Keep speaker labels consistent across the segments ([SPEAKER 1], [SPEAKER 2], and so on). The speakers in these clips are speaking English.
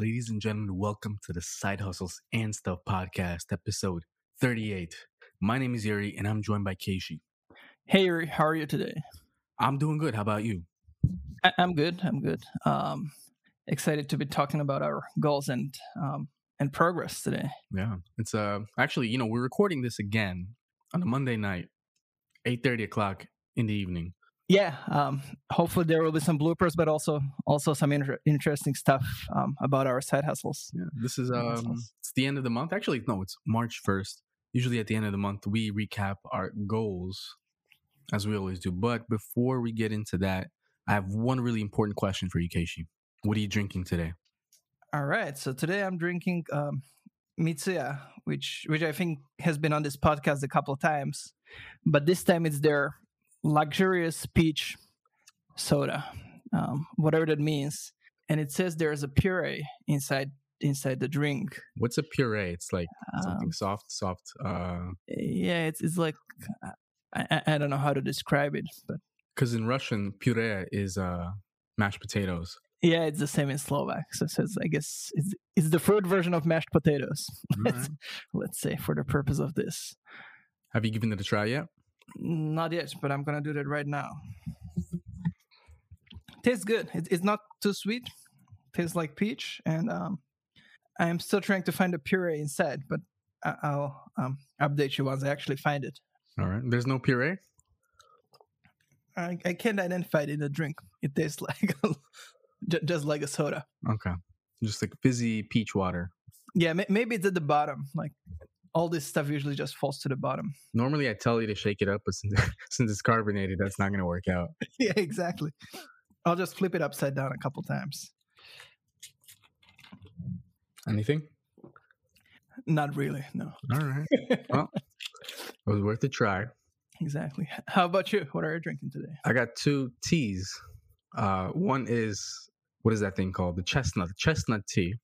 [SPEAKER 1] Ladies and gentlemen, welcome to the Side Hustles and Stuff podcast, episode 38. My name is Yuri and I'm joined by Keishi.
[SPEAKER 2] Hey, Yuri, how are you today?
[SPEAKER 1] I'm doing good. How about you?
[SPEAKER 2] I- am good. I'm good. Um, excited to be talking about our goals and um, and progress today.
[SPEAKER 1] Yeah, it's uh actually you know we're recording this again on a Monday night, eight thirty o'clock in the evening
[SPEAKER 2] yeah um, hopefully there will be some bloopers but also also some inter- interesting stuff um, about our side hustles.
[SPEAKER 1] Yeah this is um it's the end of the month. Actually no it's march 1st usually at the end of the month we recap our goals as we always do. But before we get into that i have one really important question for you keishi. What are you drinking today?
[SPEAKER 2] All right so today i'm drinking um, mitsuya which which i think has been on this podcast a couple of times but this time it's their luxurious peach soda, um, whatever that means. And it says there's a puree inside inside the drink.
[SPEAKER 1] What's a puree? It's like something um, soft, soft. Uh...
[SPEAKER 2] Yeah, it's it's like I, I don't know how to describe it, but
[SPEAKER 1] because in Russian puree is uh, mashed potatoes.
[SPEAKER 2] Yeah, it's the same in Slovak. So, so I guess it's, it's the fruit version of mashed potatoes. Let's say for the purpose of this.
[SPEAKER 1] Have you given it a try yet?
[SPEAKER 2] Not yet, but I'm gonna do that right now. Tastes good. it's not too sweet. Tastes like peach, and um, I'm still trying to find the puree inside, but I- will um, update you once I actually find it.
[SPEAKER 1] All right. There's no puree.
[SPEAKER 2] I, I can't identify it in the drink. It tastes like just like a soda.
[SPEAKER 1] Okay. Just like fizzy peach water.
[SPEAKER 2] Yeah, maybe it's at the bottom. Like all this stuff usually just falls to the bottom.
[SPEAKER 1] Normally, I tell you to shake it up, but since, since it's carbonated, that's not going to work out.
[SPEAKER 2] yeah, exactly. I'll just flip it upside down a couple times.
[SPEAKER 1] Anything?
[SPEAKER 2] Not really, no.
[SPEAKER 1] All right. well, it was worth a try.
[SPEAKER 2] Exactly. How about you? What are you drinking today?
[SPEAKER 1] I got two teas. Uh, one is what is that thing called? The chestnut, the chestnut tea.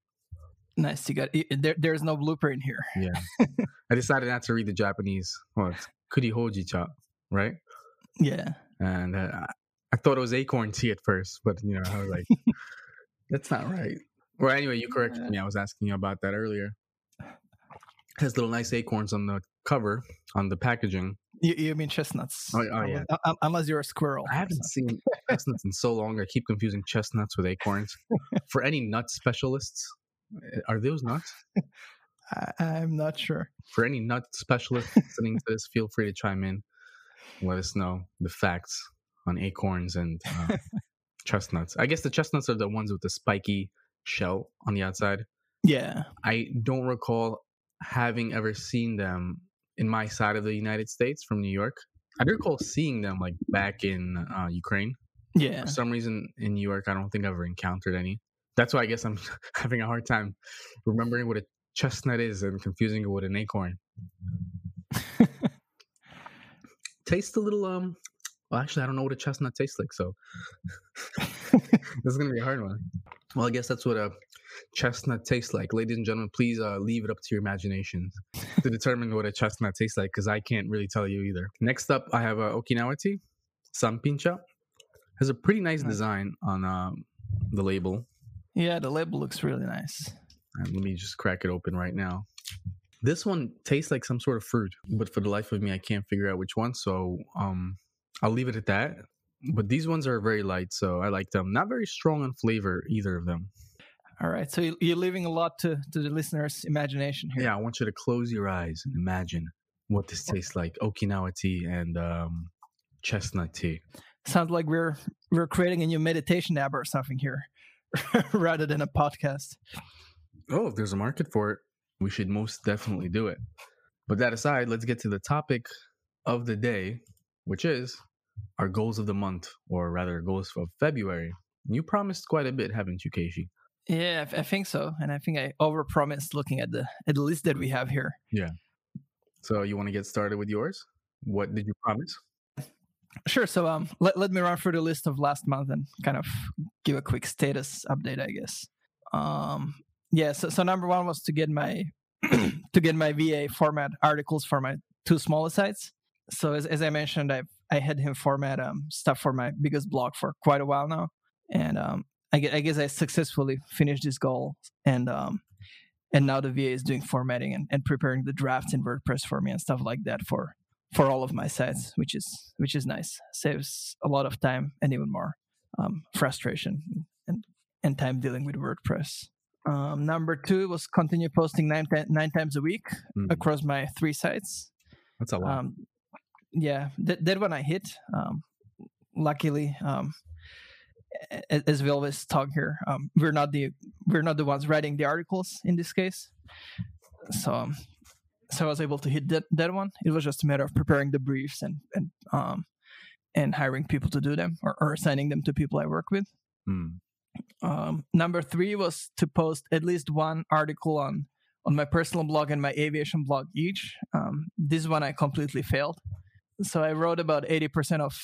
[SPEAKER 2] Nice. You got there. There's no blooper in here.
[SPEAKER 1] Yeah. I decided not to read the Japanese. Well, it's Kurihoji cha, right?
[SPEAKER 2] Yeah.
[SPEAKER 1] And uh, I thought it was acorn tea at first, but you know, I was like, that's not right. Well, anyway, you corrected me. I was asking you about that earlier. It has little nice acorns on the cover, on the packaging.
[SPEAKER 2] You, you mean chestnuts?
[SPEAKER 1] Oh, oh yeah.
[SPEAKER 2] Unless you're a squirrel.
[SPEAKER 1] I haven't seen chestnuts in so long. I keep confusing chestnuts with acorns. For any nut specialists, are those nuts?
[SPEAKER 2] I, am not sure.
[SPEAKER 1] For any nut specialist listening to this, feel free to chime in. Let us know the facts on acorns and uh, chestnuts. I guess the chestnuts are the ones with the spiky shell on the outside.
[SPEAKER 2] Yeah.
[SPEAKER 1] I don't recall having ever seen them in my side of the United States from New York. I do recall seeing them like back in uh, Ukraine.
[SPEAKER 2] Yeah.
[SPEAKER 1] For some reason in New York, I don't think I've ever encountered any that's why I guess I'm having a hard time remembering what a chestnut is and confusing it with an acorn. Tastes a little um well actually I don't know what a chestnut tastes like, so this is gonna be a hard one. Well I guess that's what a chestnut tastes like. Ladies and gentlemen, please uh, leave it up to your imaginations to determine what a chestnut tastes like because I can't really tell you either. Next up I have a Okinawa tea, Sanpincha. Has a pretty nice design on uh, the label.
[SPEAKER 2] Yeah, the label looks really nice.
[SPEAKER 1] And let me just crack it open right now. This one tastes like some sort of fruit, but for the life of me, I can't figure out which one. So um, I'll leave it at that. But these ones are very light, so I like them. Not very strong in flavor, either of them.
[SPEAKER 2] All right, so you're leaving a lot to, to the listeners' imagination here.
[SPEAKER 1] Yeah, I want you to close your eyes and imagine what this tastes like: Okinawa tea and um, chestnut tea.
[SPEAKER 2] Sounds like we're we're creating a new meditation app or something here. rather than a podcast.
[SPEAKER 1] Oh, if there's a market for it, we should most definitely do it. But that aside, let's get to the topic of the day, which is our goals of the month, or rather, goals of February. You promised quite a bit, haven't you, Keishi?
[SPEAKER 2] Yeah, I think so, and I think I overpromised looking at the at the list that we have here.
[SPEAKER 1] Yeah. So you want to get started with yours? What did you promise?
[SPEAKER 2] Sure. So um, let, let me run through the list of last month and kind of give a quick status update, I guess. Um, yeah. So, so number one was to get my to get my VA format articles for my two smaller sites. So as, as I mentioned, I I had him format um, stuff for my biggest blog for quite a while now, and um, I, I guess I successfully finished this goal, and um, and now the VA is doing formatting and, and preparing the drafts in WordPress for me and stuff like that for for all of my sites, which is which is nice. Saves a lot of time and even more um, frustration and and time dealing with WordPress. Um, number two was continue posting nine nine times a week
[SPEAKER 1] Mhm.
[SPEAKER 2] across my three sites.
[SPEAKER 1] That's a lot.
[SPEAKER 2] Um, yeah, that, that one I hit. Um, luckily, um, as we always talk here, um, we're not the we're not the ones writing the articles in this case. So, um, so I was able to hit that, that one. It was just a matter of preparing the briefs and and um, and hiring people to do them or, or assigning them to people I work with.
[SPEAKER 1] Mm.
[SPEAKER 2] Um, number three was to post at least one article on on my personal blog and my aviation blog each. Um, this one I completely failed. So I wrote about eighty percent of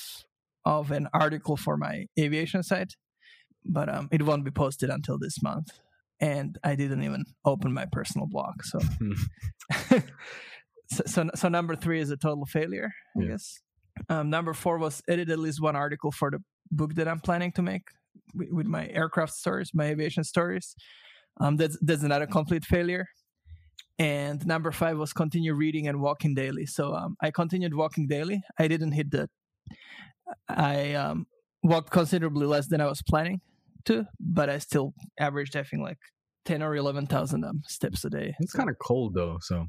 [SPEAKER 2] of an article for my aviation site, but um, it won't be posted until this month. And I didn't even open my personal blog. So, so, so, so number three is a total failure, I
[SPEAKER 1] Yeah.
[SPEAKER 2] guess. Um, number four was edit at least one article for the book that I'm planning to make with, with my aircraft stories, my aviation stories. Um, that's that's another complete failure. And number five was continue reading and walking daily. So um, I continued walking daily. I didn't hit the. I um, walked considerably less than I was planning to, but I still averaged I think like ten or eleven thousand um, steps a day.
[SPEAKER 1] It's kind of cold though, so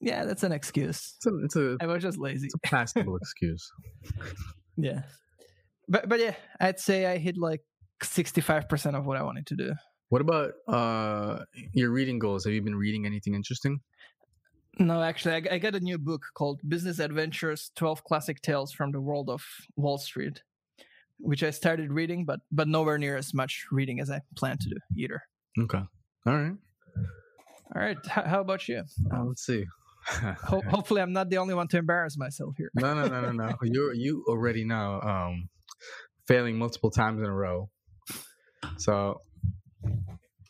[SPEAKER 2] yeah, that's an excuse.
[SPEAKER 1] it's a it's a,
[SPEAKER 2] I was just lazy.
[SPEAKER 1] it's a passable excuse.
[SPEAKER 2] Yeah, but but yeah, I'd say I hit like sixty five percent of what I wanted to do.
[SPEAKER 1] What about uh your reading goals? Have you been reading anything interesting?
[SPEAKER 2] No, actually, I, I got a new book called Business Adventures 12 Classic Tales from the World of Wall Street, which I started reading, but but nowhere near as much reading as I plan to do either.
[SPEAKER 1] Okay. All right.
[SPEAKER 2] All right. H- how about you?
[SPEAKER 1] Uh, let's see.
[SPEAKER 2] Ho- hopefully, I'm not the only one to embarrass myself here.
[SPEAKER 1] no, no, no, no, no. You you already know. Um, failing multiple times in a row. So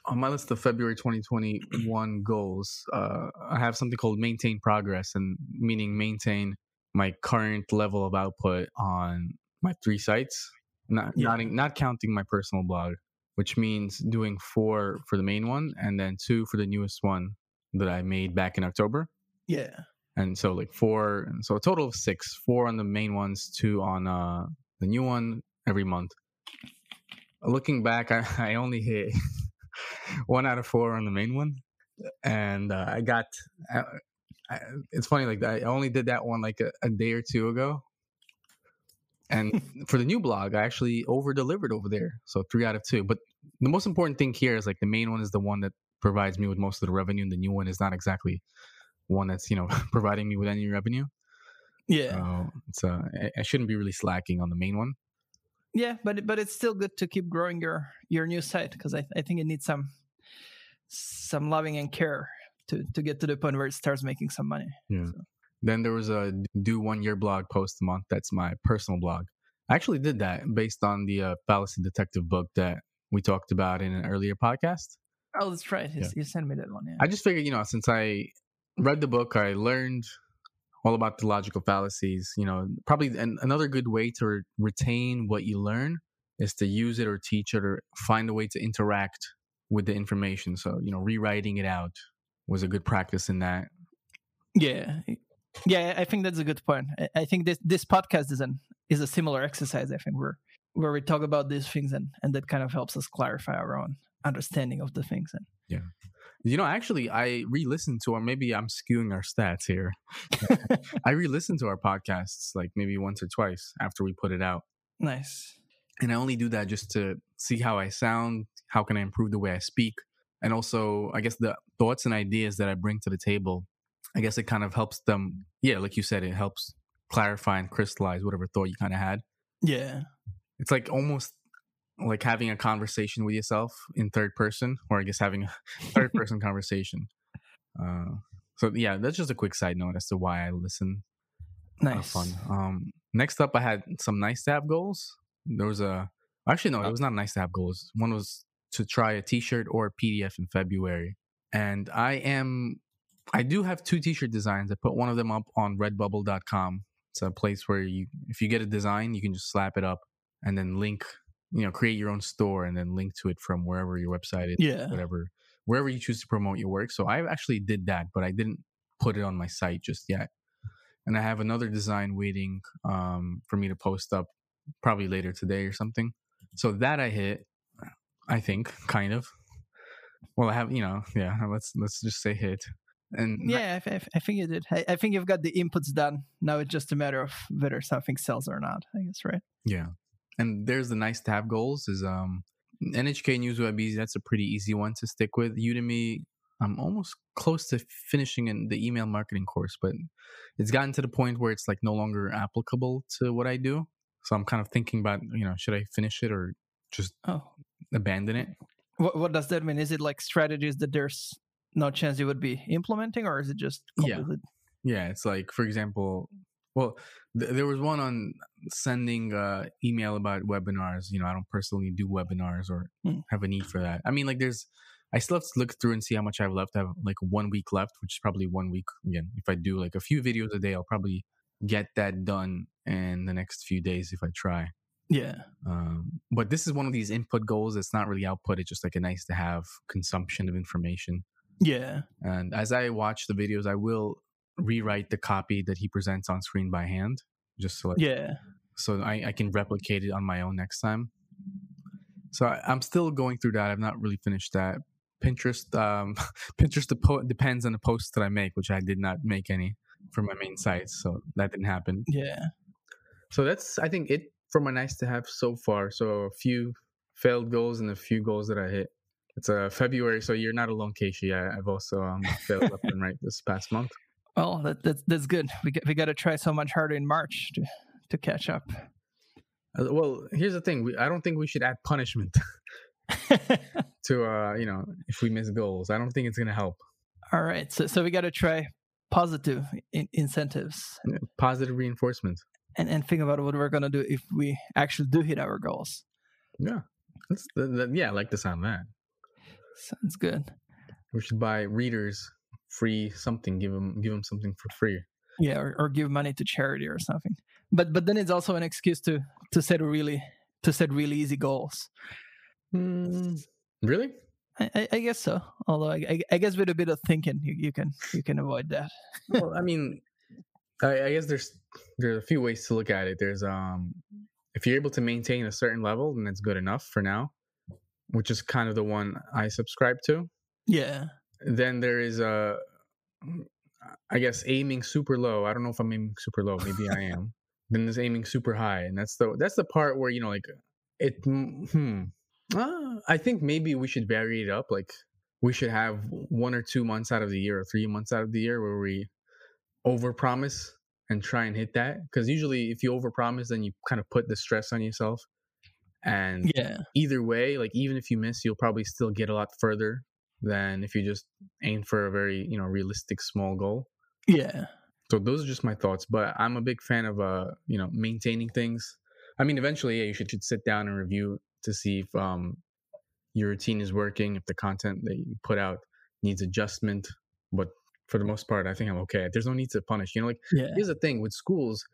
[SPEAKER 1] on my list of February 2021 goals, uh, I have something called maintain progress, and meaning maintain my current level of output on my three sites, not
[SPEAKER 2] Yeah.
[SPEAKER 1] not not counting my personal blog, which means doing four for the main one and then two for the newest one that I made back in October
[SPEAKER 2] Yeah.
[SPEAKER 1] and so like four so a total of six four on the main ones two on uh the new one every month looking back i, I only hit one out of four on the main one and uh, i got I, I, it's funny like i only did that one like a, a day or two ago and for the new blog i actually over delivered over there so three out of two but the most important thing here is like the main one is the one that provides me with most of the revenue and the new one is not exactly one that's you know providing me with any revenue.
[SPEAKER 2] Yeah.
[SPEAKER 1] So it's uh, I- shouldn't be really slacking on the main one.
[SPEAKER 2] yeah, but but it's still good to keep growing your your new site because I I think it needs some some loving and care to to get to the point where it starts making some money.
[SPEAKER 1] Yeah. Then there was a do one year blog post a month. That's my personal blog. I actually did that based on the uh, fallacy detective book that we talked about in an earlier podcast.
[SPEAKER 2] Oh, that's right. You,
[SPEAKER 1] Yeah.
[SPEAKER 2] you sent me that one. Yeah.
[SPEAKER 1] I just figured, you know, since I read the book, I learned all about the logical fallacies. You know, probably an, another good way to re- retain what you learn is to use it or teach it or find a way to interact with the information. So, you know, rewriting it out was a good practice in that.
[SPEAKER 2] Yeah, yeah. I think that's a good point. I, think this this podcast is an is a similar exercise. I think where where we talk about these things and and that kind of helps us clarify our own understanding of the things. And yeah,
[SPEAKER 1] You know, actually, I re-listened to, or maybe I'm skewing our stats here. I re-listened to our podcasts like maybe once or twice after we put it out.
[SPEAKER 2] nice.
[SPEAKER 1] and I only do that just to see how I sound, how can I improve the way I speak, and also I guess the thoughts and ideas that I bring to the table. I guess it kind of helps them. Yeah, like you said, it helps clarify and crystallize whatever thought you kind of had.
[SPEAKER 2] Yeah,
[SPEAKER 1] It's like almost like having a conversation with yourself in third person, or I guess having a third person conversation. Uh, so yeah, that's just a quick side note as to why I listen uh,
[SPEAKER 2] nice.
[SPEAKER 1] fun. Um, next up, I had some nice to have goals. There was a actually no, it was not nice to have goals. One was to try a T-shirt or a PDF in February, and I am I do have two T-shirt designs. I put one of them up on Redbubble.com. It's a place where you if you get a design, you can just slap it up and then link you know create your own store and then link to it from wherever your website is,
[SPEAKER 2] Yeah.
[SPEAKER 1] whatever wherever you choose to promote your work. So I actually did that, but I didn't put it on my site just yet. And I have another design waiting um, for me to post up probably later today or something. So that I hit, I think, kind of. Well, I have, you know, yeah. Let's let's just say hit. And
[SPEAKER 2] Yeah, I, th- I think you did. I, I think you've got the inputs done. Now it's just a matter of whether something sells or not. I guess, right?
[SPEAKER 1] Yeah. And there's the nice to have goals is um NHK News Web Easy, that's a pretty easy one to stick with. Udemy, I'm almost close to finishing in the email marketing course, but it's gotten to the point where it's like no longer applicable to what I do. So I'm kind of thinking about, you know, should I finish it or just
[SPEAKER 2] Oh,
[SPEAKER 1] abandon it?
[SPEAKER 2] what, what does that mean? Is it like strategies that there's no chance you would be implementing, or is it just
[SPEAKER 1] Yeah.
[SPEAKER 2] completely?
[SPEAKER 1] Yeah, it's like, for example, well, th- there was one on sending uh, email about webinars. You know, I don't personally do webinars or
[SPEAKER 2] Hmm.
[SPEAKER 1] have a need for that. I mean, like, there's, I still have to look through and see how much I have left. I have like one week left, which is probably one week. Again, if I do like a few videos a day, I'll probably get that done in the next few days if I try.
[SPEAKER 2] Yeah.
[SPEAKER 1] Um, but this is one of these input goals. It's not really output. It's just like a nice to have consumption of information.
[SPEAKER 2] Yeah.
[SPEAKER 1] And as I watch the videos, I will rewrite the copy that he presents on screen by hand, just so like,
[SPEAKER 2] Yeah.
[SPEAKER 1] so I, I can replicate it on my own next time. So I, I'm still going through that. I've not really finished that. Pinterest, um, Pinterest depo- depends on the posts that I make, which I did not make any for my main sites, so that didn't happen.
[SPEAKER 2] Yeah.
[SPEAKER 1] So that's I think it for my nice to have so far. So a few failed goals and a few goals that I hit. It's uh, February, so you're not alone, Keishi. I, I've also um, failed left and right this past month.
[SPEAKER 2] Well, that, that's that's good. We got, we got to try so much harder in March to to catch up.
[SPEAKER 1] Uh, Well, here's the thing. We, I don't think we should add punishment to, uh, you know, if we miss goals. I don't think it's going to help.
[SPEAKER 2] All right. So so we got to try positive in- incentives
[SPEAKER 1] Yeah, Positive reinforcement.
[SPEAKER 2] and and think about what we're gonna do if we actually do hit our goals.
[SPEAKER 1] Yeah. That's the, the, yeah, I like the sound of that.
[SPEAKER 2] Sounds good.
[SPEAKER 1] We should buy readers free something. Give them give them something for free.
[SPEAKER 2] Yeah, or, or give money to charity or something. But but then it's also an excuse to to set really to set really easy goals.
[SPEAKER 1] Hmm. Really?
[SPEAKER 2] I, I, guess so. Although I, I, guess with a bit of thinking, you, you can you can avoid that.
[SPEAKER 1] well, I mean, I, I guess there's there's a few ways to look at it. There's um, if you're able to maintain a certain level, then that's good enough for now, which is kind of the one I subscribe to.
[SPEAKER 2] Yeah.
[SPEAKER 1] Then there is a, I guess aiming super low. I don't know if I'm aiming super low. Maybe I am. Then there's aiming super high, and that's the that's the part where you know like it. Hmm. Uh, I think maybe we should vary it up. Like we should have one or two months out of the year, or three months out of the year, where we overpromise and try and hit that. Because usually, if you overpromise, then you kind of put the stress on yourself. And
[SPEAKER 2] Yeah.
[SPEAKER 1] either way, like even if you miss, you'll probably still get a lot further than if you just aim for a very you know realistic small goal.
[SPEAKER 2] Yeah.
[SPEAKER 1] So those are just my thoughts. But I'm a big fan of uh you know maintaining things. I mean, eventually, yeah, you should, should sit down and review to see if um your routine is working, if the content that you put out needs adjustment. But for the most part, I think I'm okay. There's no need to punish. You know, like
[SPEAKER 2] Yeah.
[SPEAKER 1] here's the thing with schools,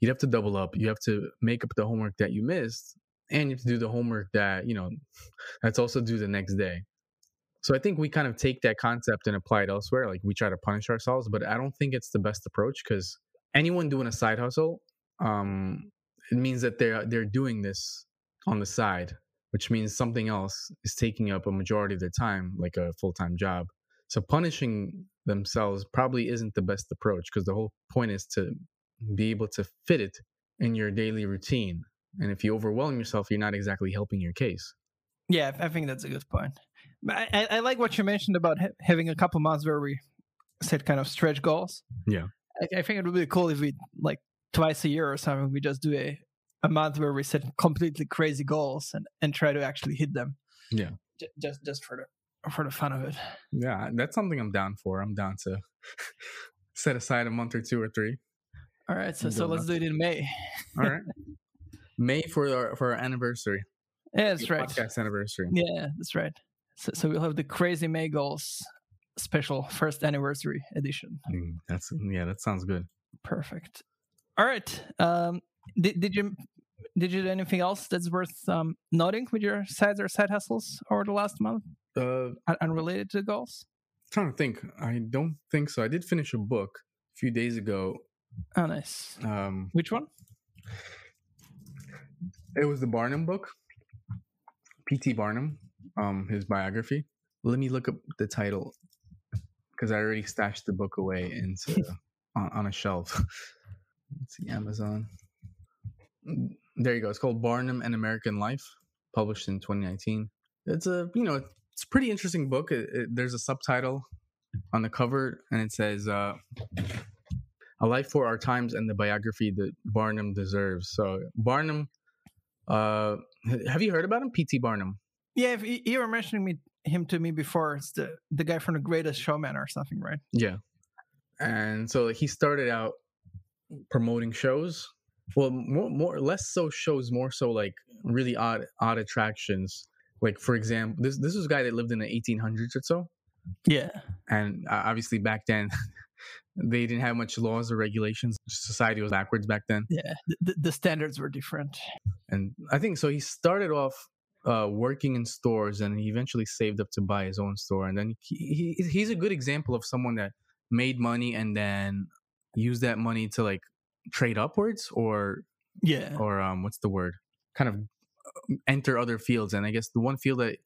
[SPEAKER 1] you'd have to double up. You have to make up the homework that you missed, and you have to do the homework that you know that's also due the next day. So I think we kind of take that concept and apply it elsewhere. Like we try to punish ourselves, but I don't think it's the best approach because anyone doing a side hustle, um, it means that they're they're doing this on the side, which means something else is taking up a majority of their time, like a full time job. So punishing themselves probably isn't the best approach because the whole point is to be able to fit it in your daily routine. And if you overwhelm yourself, you're not exactly helping your case.
[SPEAKER 2] Yeah, I think that's a good point. I, I, I like what you mentioned about ha- having a couple months where we set kind of stretch goals.
[SPEAKER 1] Yeah.
[SPEAKER 2] I, I think it would be cool if we like twice a year or something. We just do a, a month where we set completely crazy goals and, and try to actually hit them.
[SPEAKER 1] Yeah.
[SPEAKER 2] J- just just for the for the fun of it.
[SPEAKER 1] Yeah, that's something I'm down for. I'm down to set aside a month or two or three.
[SPEAKER 2] All right, so so let's do it in May.
[SPEAKER 1] All right. May for our for our anniversary.
[SPEAKER 2] Yeah, that's
[SPEAKER 1] Your
[SPEAKER 2] right.
[SPEAKER 1] Podcast anniversary.
[SPEAKER 2] Yeah, that's right. So, so we'll have the crazy May goals special first anniversary edition.
[SPEAKER 1] Mm, that's yeah, that sounds good.
[SPEAKER 2] Perfect. All right. Um, did did you did you do anything else that's worth um, noting with your sides or side hustles over the last month,
[SPEAKER 1] Uh,
[SPEAKER 2] unrelated to goals?
[SPEAKER 1] trying to think. I don't think so. I did finish a book a few days ago.
[SPEAKER 2] Oh, nice.
[SPEAKER 1] Um,
[SPEAKER 2] Which one?
[SPEAKER 1] It was the Barnum book, P.T. Barnum, um, his biography. Let me look up the title because I already stashed the book away into on, on a shelf. Let's see, Amazon. There you go. It's called Barnum and American Life, published in 2019. It's a you know it's a pretty interesting book. It, it, there's a subtitle on the cover, and it says uh, "A Life for Our Times and the Biography That Barnum Deserves." So Barnum, uh, have you heard about him, P.T. Barnum?
[SPEAKER 2] Yeah, you were mentioning me him to me before. It's the the guy from The Greatest Showman or something, right?
[SPEAKER 1] Yeah. And so he started out promoting shows. Well, more, more less so shows, more so like really odd odd attractions. Like for example, this this was a guy that lived in the 1800s or so,
[SPEAKER 2] Yeah.
[SPEAKER 1] and uh, obviously back then they didn't have much laws or regulations. Society was backwards back then,
[SPEAKER 2] Yeah. The, the standards were different.
[SPEAKER 1] and I think so. He started off uh, working in stores, and he eventually saved up to buy his own store. And then he, he he's a good example of someone that made money and then used that money to like trade upwards or
[SPEAKER 2] Yeah.
[SPEAKER 1] or um what's the word kind of uh, enter other fields and i guess the one field that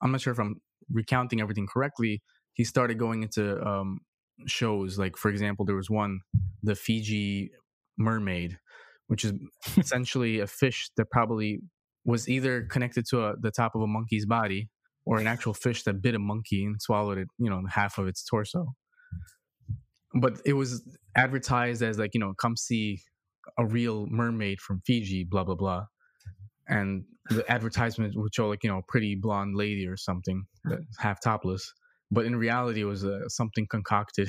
[SPEAKER 1] i'm not sure if i'm recounting everything correctly he started going into um shows like for example there was one the fiji mermaid which is essentially a fish that probably was either connected to a, the top of a monkey's body or an actual fish that bit a monkey and swallowed it you know half of its torso. But it was advertised as like you know come see a real mermaid from Fiji, blah blah blah, and the advertisement would show like you know a pretty blonde lady or something that's half topless, but in reality it was uh, something concocted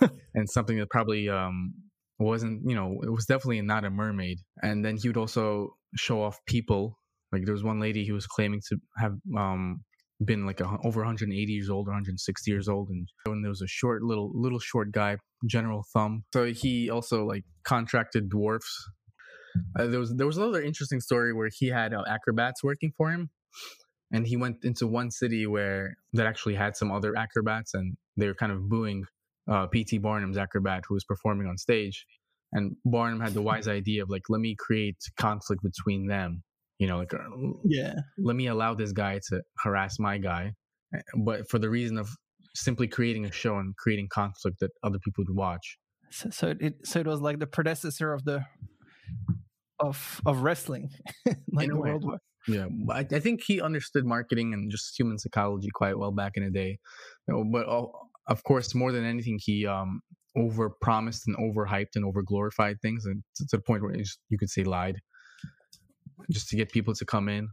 [SPEAKER 1] and something that probably um wasn't you know it was definitely not a mermaid. And then he would also show off people. Like there was one lady he was claiming to have um been like a, over 180 years old or 160 years old and when there was a short little little short guy general thumb so he also like contracted dwarfs uh, there was there was another interesting story where he had uh, acrobats working for him and he went into one city where that actually had some other acrobats and they were kind of booing uh, pt barnum's acrobat who was performing on stage and barnum had the wise idea of like let me create conflict between them you know like uh,
[SPEAKER 2] Yeah.
[SPEAKER 1] let me allow this guy to harass my guy, eh, but for the reason of simply creating a show and creating conflict that other people would watch.
[SPEAKER 2] So, so it so it was like the predecessor of the of of wrestling, like
[SPEAKER 1] In
[SPEAKER 2] the. World War.
[SPEAKER 1] Yeah, I, I think he understood marketing and just human psychology quite well back in the day. But of course, more than anything, he um over promised and overhyped and over glorified things, and to, the point where it's- you could say lied, just to get people to come in.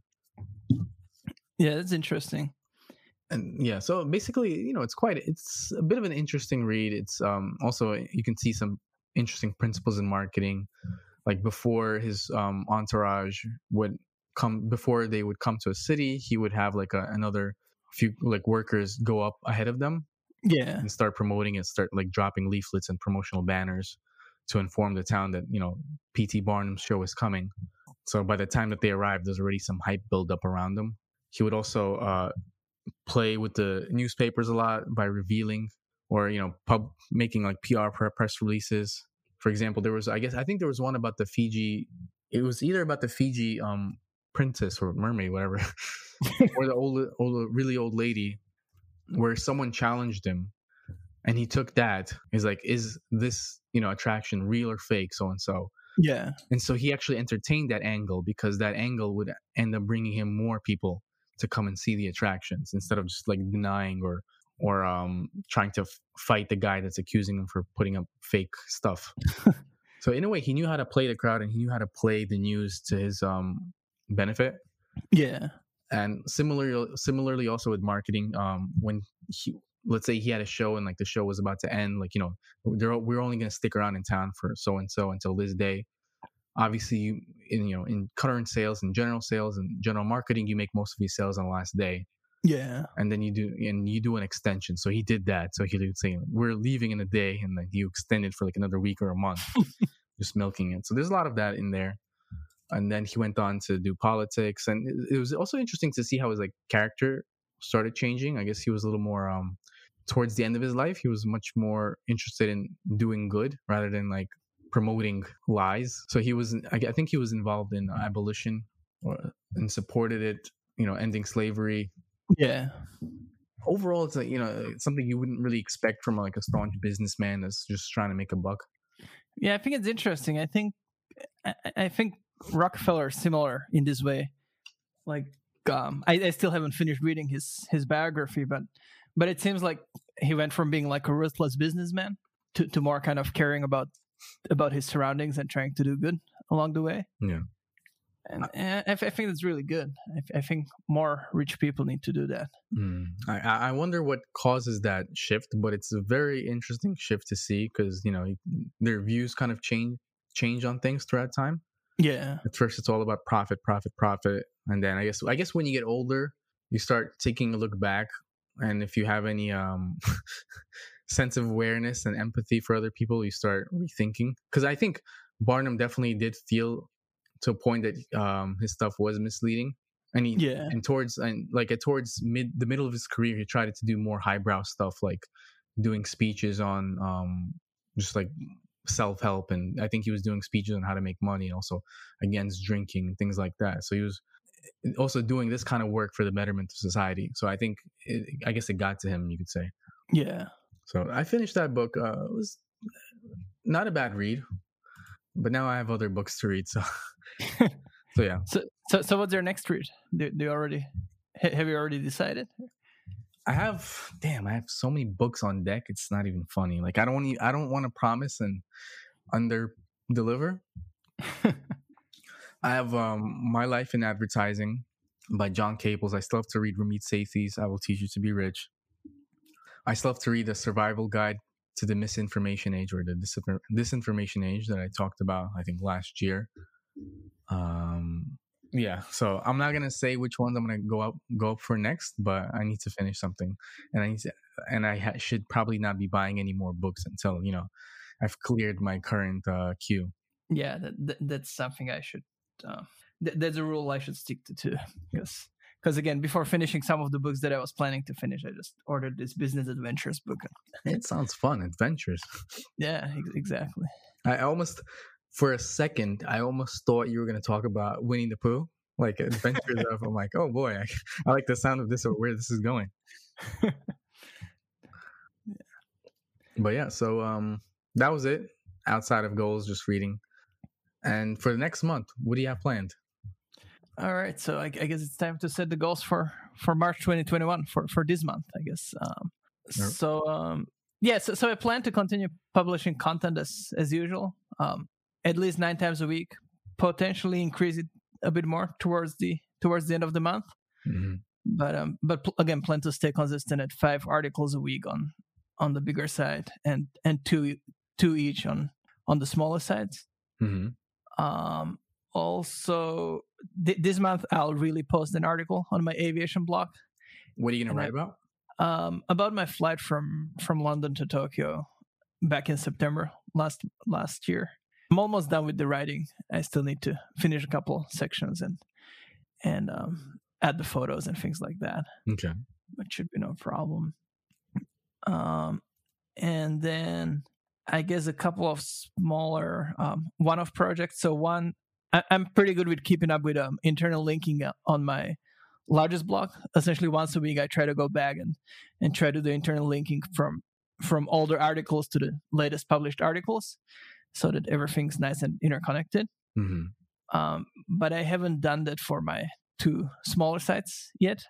[SPEAKER 2] Yeah, that's interesting.
[SPEAKER 1] and yeah so basically you know it's quite it's a bit of an interesting read it's um also you can see some interesting principles in marketing like before his um entourage would come before they would come to a city he would have like a, another few like workers go up ahead of them
[SPEAKER 2] Yeah.
[SPEAKER 1] and start promoting and start like dropping leaflets and promotional banners to inform the town that you know pt barnum's show is coming. So by the time that they arrived there's already some hype build up around them. He would also uh play with the newspapers a lot by revealing or you know pub making like pr press releases. For example there was i guess i think there was one about the fiji it was either about the fiji um princess or mermaid whatever or the old old really old lady where someone challenged him and he took that he's like is this you know attraction real or fake so and so
[SPEAKER 2] Yeah.
[SPEAKER 1] and so he actually entertained that angle because that angle would end up bringing him more people to come and see the attractions instead of just like denying or or um trying to f- fight the guy that's accusing him for putting up fake stuff. so in a way, he knew how to play the crowd and he knew how to play the news to his um benefit.
[SPEAKER 2] Yeah.
[SPEAKER 1] And similarly, similarly also with marketing, um, when he let's say he had a show and like the show was about to end, like you know, they're, we're only going to stick around in town for so and so until this day. Obviously, you in you know in current sales and general sales and general marketing, you make most of your sales on the last day,
[SPEAKER 2] Yeah.
[SPEAKER 1] and then you do and you do an extension. So he did that. So he would say, "We're leaving in a day," and then you extend it for like another week or a month, just milking it. So there's a lot of that in there. And then he went on to do politics, and it, it was also interesting to see how his like character started changing. I guess he was a little more um towards the end of his life. He was much more interested in doing good rather than like promoting lies. So he was, I, think he was involved in abolition or, and supported it. You know, ending slavery.
[SPEAKER 2] Yeah.
[SPEAKER 1] Overall, it's like you know something you wouldn't really expect from like a staunch businessman that's just trying to make a buck.
[SPEAKER 2] Yeah, I think it's interesting. I think I, I think Rockefeller similar in this way. Like, um, I, I still haven't finished reading his his biography, but but it seems like he went from being like a ruthless businessman to, to more kind of caring about about his surroundings and trying to do good along the way.
[SPEAKER 1] Yeah.
[SPEAKER 2] And, and I, I, think that's really good. I, I, think more rich people need to do that.
[SPEAKER 1] Mm. I, I wonder what causes that shift, but it's a very interesting shift to see because you know their views kind of change change on things throughout time.
[SPEAKER 2] Yeah.
[SPEAKER 1] At first, it's all about profit, profit, profit, and then I guess I guess when you get older, you start taking a look back, and if you have any um sense of awareness and empathy for other people, you start rethinking. Because I think Barnum definitely did feel to a point that um, his stuff was misleading, and he
[SPEAKER 2] yeah.
[SPEAKER 1] and towards and like at towards mid the middle of his career, he tried to do more highbrow stuff like doing speeches on um, just like self help, and I think he was doing speeches on how to make money, and also against drinking and things like that. So he was eh, also doing this kind of work for the betterment of society. So I think it, I guess it got to him, you could say.
[SPEAKER 2] Yeah.
[SPEAKER 1] So I finished that book. Uh, it was not a bad read, but now I have other books to read. So, so yeah.
[SPEAKER 2] So, so, so what's your next read? Do, do you already have you already decided?
[SPEAKER 1] I have, damn, I have so many books on deck. It's not even funny. Like I don't want, I don't want to promise and under deliver. I have um, My Life in Advertising by John Caples. I still have to read Ramit Sethi's I Will Teach You to Be Rich. I still have to read the survival guide to the misinformation age or the disinformation age that I talked about, I think last year. Um, yeah, so I'm not gonna say which ones I'm gonna go up go up for next, but I need to finish something, and I need to, and I ha- should probably not be buying any more books until you know I've cleared my current uh, queue.
[SPEAKER 2] Yeah, that, that, that's something I should. Uh, th- that's a rule I should stick to too, because because again, before finishing some of the books that I was planning to finish, I just ordered this business adventures book.
[SPEAKER 1] It sounds fun, adventures.
[SPEAKER 2] yeah, ex- exactly.
[SPEAKER 1] I almost, for a second, I almost thought you were going to talk about Winnie the Pooh, like adventures of. I'm like, oh boy, I, I like the sound of this or where this is going. yeah. But yeah, so um, that was it. Outside of goals, just reading. And for the next month, what do you have planned?
[SPEAKER 2] All right, so I, I, guess it's time to set the goals for for March 2021 for for this month. I guess. Um, So um, yeah, so, so I plan to continue publishing content as as usual, um, at least nine times a week. Potentially increase it a bit more towards the towards the end of the month. Mm-hmm. But um, but pl- again, plan to stay consistent at five articles a week on on the bigger side and and two two each on on the smaller sides.
[SPEAKER 1] Mm-hmm.
[SPEAKER 2] Um, also th- this month I'll really post an article on my aviation blog.
[SPEAKER 1] What are you going to write I, about?
[SPEAKER 2] Um, about my flight from from London to Tokyo back in September last last year. I'm almost done with the writing. I still need to finish a couple sections and and um, add the photos and things like that.
[SPEAKER 1] Okay,
[SPEAKER 2] which should be no problem. Um, and then I guess a couple of smaller um, one-off projects. So one I, am pretty good with keeping up with um, internal linking uh, on my largest blog. Essentially, once a week, I try to go back and and try to do internal linking from from older articles to the latest published articles, so that everything's nice and interconnected.
[SPEAKER 1] Mm-hmm.
[SPEAKER 2] Um, but I haven't done that for my two smaller sites yet,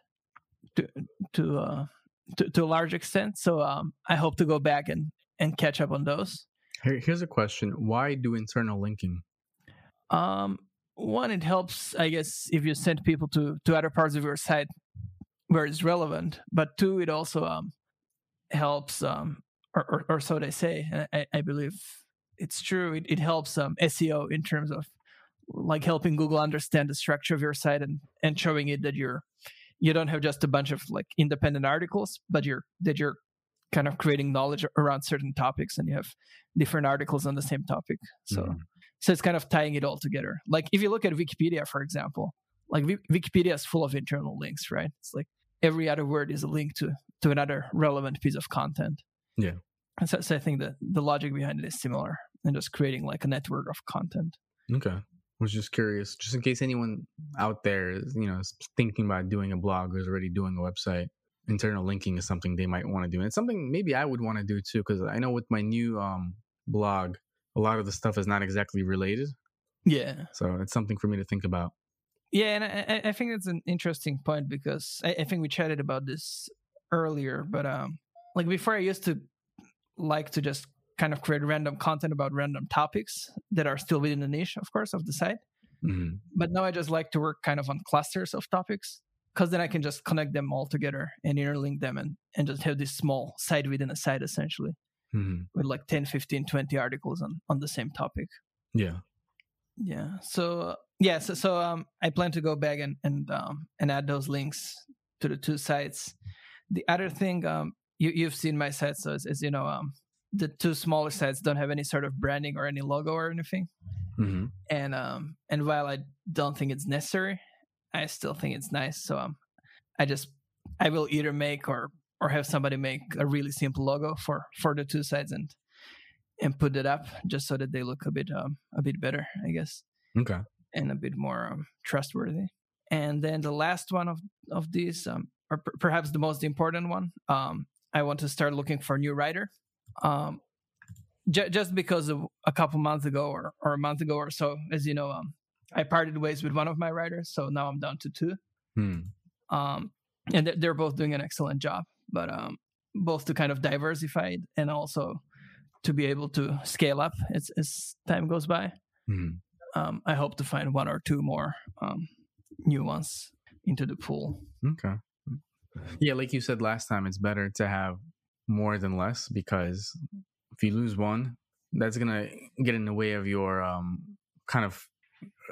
[SPEAKER 2] to to uh, to, to a large extent. So um, I hope to go back and and catch up on those.
[SPEAKER 1] Here, here's a question: Why do internal linking?
[SPEAKER 2] Um, one, it helps, I guess, if you send people to to other parts of your site where it's relevant. But two, it also um, helps, um, or, or, or so they say. I, I believe it's true. It, it helps um, SEO in terms of like helping Google understand the structure of your site and and showing it that you're you don't have just a bunch of like independent articles, but you're that you're kind of creating knowledge around certain topics and you have different articles on the same topic. So. Mm-hmm so it's kind of tying it all together. Like if you look at Wikipedia, for example, like Wikipedia is full of internal links, right? It's like every other word is a link to to another relevant piece of content.
[SPEAKER 1] Yeah.
[SPEAKER 2] So, so I think that the logic behind it is similar, and just creating like a network of content.
[SPEAKER 1] Okay. I was just curious, just in case anyone out there is, you know, thinking about doing a blog or is already doing a website, internal linking is something they might want to do. And it's something maybe I would want to do too, because I know with my new um, blog, a lot of the stuff is not exactly related.
[SPEAKER 2] Yeah.
[SPEAKER 1] So it's something for me to think about.
[SPEAKER 2] Yeah, and I, I think it's an interesting point because I, I think we chatted about this earlier, but um, like before, I used to like to just kind of create random content about random topics that are still within the niche, of course, of the site.
[SPEAKER 1] Mm-hmm.
[SPEAKER 2] But now I just like to work kind of on clusters of topics because then I can just connect them all together and interlink them and, and just have this small site within a site essentially
[SPEAKER 1] mm-hmm.
[SPEAKER 2] with like 10, 15, 20 articles on, on the same topic.
[SPEAKER 1] Yeah.
[SPEAKER 2] Yeah. So, yeah. So, so um, I plan to go back and, and, um, and add those links to the two sites. The other thing, um, you, you've seen my site. So as, as you know, um, the two smaller sites don't have any sort of branding or any logo or anything.
[SPEAKER 1] Mm-hmm.
[SPEAKER 2] And um and while I don't think it's necessary, I still think it's nice. So um I just I will either make or or have somebody make a really simple logo for for the two sides and and put it up just so that they look a bit um a bit better, I guess.
[SPEAKER 1] Okay.
[SPEAKER 2] And a bit more um, trustworthy. And then the last one of of these um or p- perhaps the most important one, um I want to start looking for a new writer um, j- just because of a couple months ago or, or a month ago or so, as you know, um, I parted ways with one of my writers, so now I'm down to two.
[SPEAKER 1] Hmm.
[SPEAKER 2] Um, and they're, they're both doing an excellent job, but um, both to kind of diversify it and also to be able to scale up as, as time goes by.
[SPEAKER 1] Hmm.
[SPEAKER 2] Um, I hope to find one or two more um, new ones into the pool.
[SPEAKER 1] Okay. Yeah, like you said last time, it's better to have more than less because if you lose one, that's gonna get in the way of your um kind of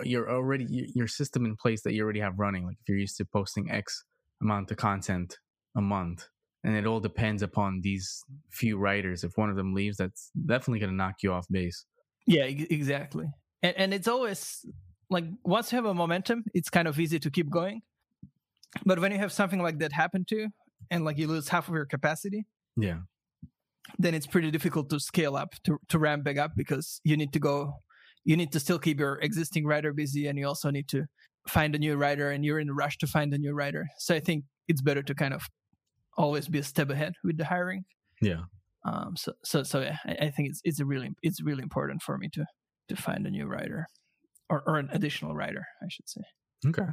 [SPEAKER 1] your already your system in place that you already have running. Like if you're used to posting X amount of content a month, and it all depends upon these few writers. If one of them leaves, that's definitely gonna knock you off base.
[SPEAKER 2] Yeah, exactly. And and it's always like once you have a momentum, it's kind of easy to keep going. But when you have something like that happen to you, and like you lose half of your capacity,
[SPEAKER 1] yeah,
[SPEAKER 2] then it's pretty difficult to scale up to to ramp back up because you need to go, you need to still keep your existing writer busy, and you also need to find a new writer, and you're in a rush to find a new writer. So I think it's better to kind of always be a step ahead with the hiring.
[SPEAKER 1] Yeah.
[SPEAKER 2] Um. So so so yeah, I, I think it's it's a really it's really important for me to to find a new writer, or or an additional writer, I should say.
[SPEAKER 1] Okay.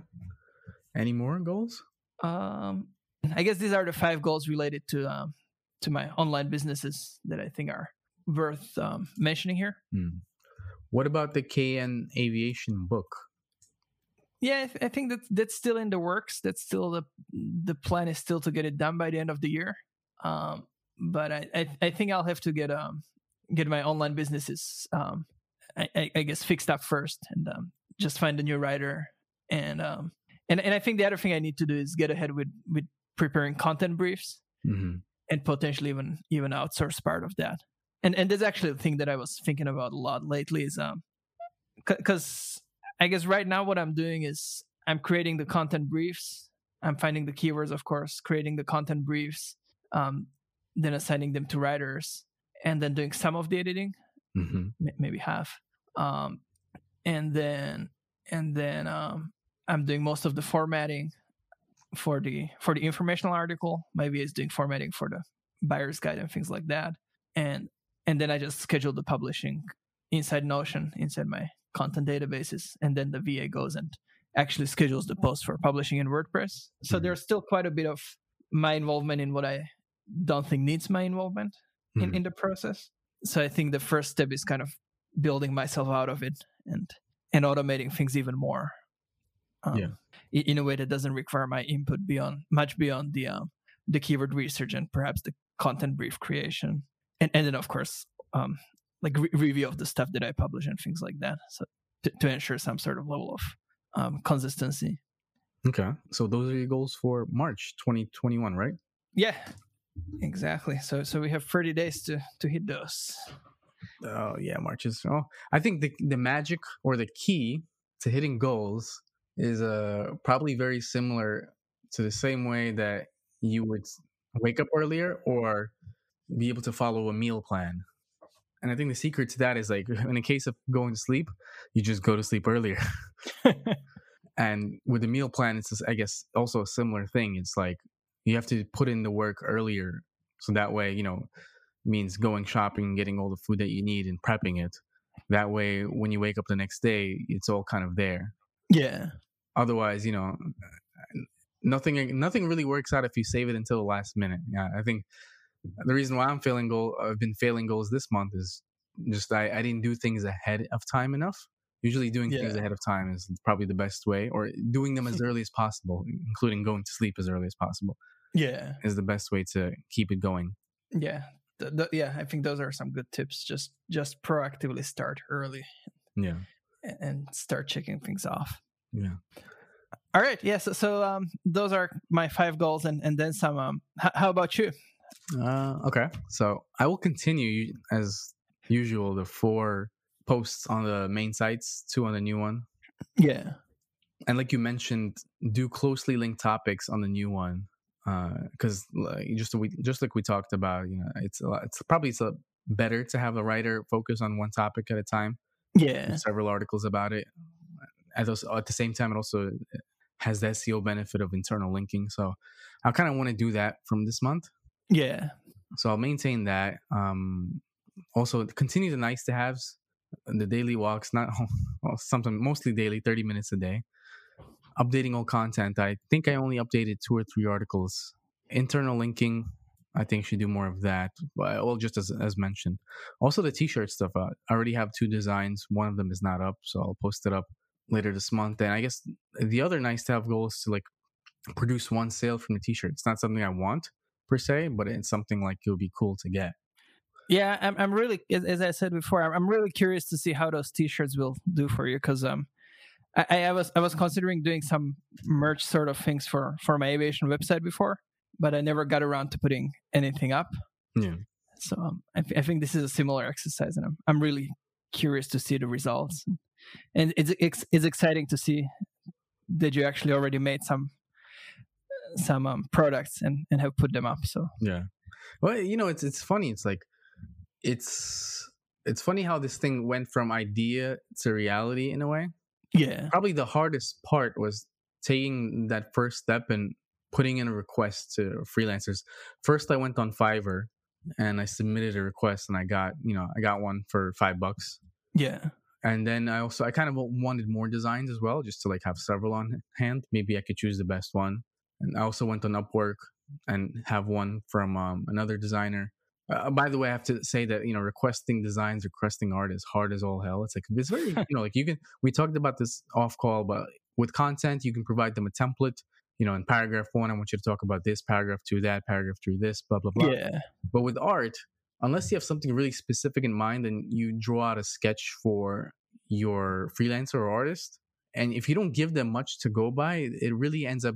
[SPEAKER 1] Any more goals?
[SPEAKER 2] Um, I guess these are the five goals related to um, to my online businesses that I think are worth um, mentioning here.
[SPEAKER 1] Hmm. What about the KN Aviation book?
[SPEAKER 2] Yeah, I, th- I, think that that's still in the works. That's still the the plan is still to get it done by the end of the year. Um, but I, I, I think I'll have to get um get my online businesses um I, I guess fixed up first and um, just find a new writer and um and and I think the other thing I need to do is get ahead with with preparing content briefs
[SPEAKER 1] mm-hmm.
[SPEAKER 2] And potentially even even outsource part of that. And and that's actually the thing that I was thinking about a lot lately is um because I guess right now what I'm doing is I'm creating the content briefs. I'm finding the keywords, of course, creating the content briefs, um, then assigning them to writers, and then doing some of the editing,
[SPEAKER 1] mm-hmm.
[SPEAKER 2] m- maybe half, um, and then and then um, I'm doing most of the formatting for the for the informational article. Maybe it's doing formatting for the buyer's guide and things like that. And and then I just schedule the publishing inside Notion, inside my content databases, and then the VA goes and actually schedules the post for publishing in WordPress. So mm-hmm. there's still quite a bit of my involvement in what I don't think needs my involvement mm-hmm. in, in the process. So I think the first step is kind of building myself out of it and and automating things even more
[SPEAKER 1] um, yeah.
[SPEAKER 2] in a way that doesn't require my input beyond much beyond the um, the keyword research and perhaps the content brief creation, and and then of course um, like re- review of the stuff that I publish and things like that. So to, to ensure some sort of level of um, consistency.
[SPEAKER 1] Okay, so those are your goals for March 2021, right?
[SPEAKER 2] Yeah, exactly. So so we have 30 days to to hit those.
[SPEAKER 1] Oh yeah, March is. Oh, I think the the magic or the key to hitting goals is uh probably very similar to the same way that you would wake up earlier or be able to follow a meal plan. And I think the secret to that is like in the case of going to sleep, you just go to sleep earlier. and with the meal plan, it's just, I guess also a similar thing. It's like you have to put in the work earlier, so that way you know means going shopping, getting all the food that you need, and prepping it. That way, when you wake up the next day, it's all kind of there.
[SPEAKER 2] Yeah.
[SPEAKER 1] Otherwise, you know, nothing nothing really works out if you save it until the last minute. Yeah, I think the reason why I'm failing goal, I've been failing goals this month is just I, I didn't do things ahead of time enough. Usually, doing yeah. things ahead of time is probably the best way, or doing them as early as possible, including going to sleep as early as possible.
[SPEAKER 2] Yeah,
[SPEAKER 1] is the best way to keep it going.
[SPEAKER 2] Yeah, the, the, yeah, I think those are some good tips. Just just proactively start early.
[SPEAKER 1] Yeah,
[SPEAKER 2] and, start checking things off.
[SPEAKER 1] Yeah.
[SPEAKER 2] All right. Yeah. So, so um, those are my five goals, and and then some. Um, h- how about you?
[SPEAKER 1] Uh, okay. So I will continue as usual the four posts on the main sites, two on the new one.
[SPEAKER 2] Yeah.
[SPEAKER 1] And like you mentioned, do closely linked topics on the new one because uh, like, just we just like we talked about, you know, it's a lot, it's probably it's a better to have a writer focus on one topic at a time.
[SPEAKER 2] Yeah.
[SPEAKER 1] Several articles about it. At, those, at the same time, it also has the SEO benefit of internal linking. So I kind of want to do that from this month.
[SPEAKER 2] Yeah.
[SPEAKER 1] So I'll maintain that. Um, also, continue the nice to haves, the daily walks, not well, something mostly daily, 30 minutes a day. Updating all content. I think I only updated two or three articles. Internal linking, I think should do more of that. Well, just as as mentioned. Also, the t-shirt stuff. Uh, I already have two designs. One of them is not up, so I'll post it up later this month. And I guess the other nice to have goal is to like produce one sale from the t-shirt. It's not something I want, per se, but it's something like it would be cool to get.
[SPEAKER 2] Yeah, I'm, I'm really, as I said before, I'm really curious to see how those T-shirts will do for you because um, I, I was I was considering doing some merch sort of things for for my aviation website before, but I never got around to putting anything up.
[SPEAKER 1] Yeah.
[SPEAKER 2] So um, I, th- I think this is a similar exercise, and I'm I'm really curious to see the results, and it's it's, it's exciting to see that you actually already made some some um, products and and have put them up. So
[SPEAKER 1] yeah, well, you know, it's it's funny. It's like it's it's funny how this thing went from idea to reality in a way.
[SPEAKER 2] Yeah,
[SPEAKER 1] probably the hardest part was taking that first step and putting in a request to freelancers. First, I went on Fiverr and I submitted a request and I got you know I got one for five bucks.
[SPEAKER 2] Yeah.
[SPEAKER 1] And then I also I kind of wanted more designs as well, just to like have several on hand. Maybe I could choose the best one. And I also went on Upwork and have one from um, another designer. Uh, by the way, I have to say that you know requesting designs, requesting art is hard as all hell. It's like it's very you know like you can. We talked about this off call, but with content, you can provide them a template. You know, in paragraph one, I want you to talk about this. Paragraph two, that. Paragraph three, this. Blah blah blah.
[SPEAKER 2] Yeah.
[SPEAKER 1] But with art, unless you have something really specific in mind, and you draw out a sketch for your freelancer or artist, and if you don't give them much to go by, it really ends up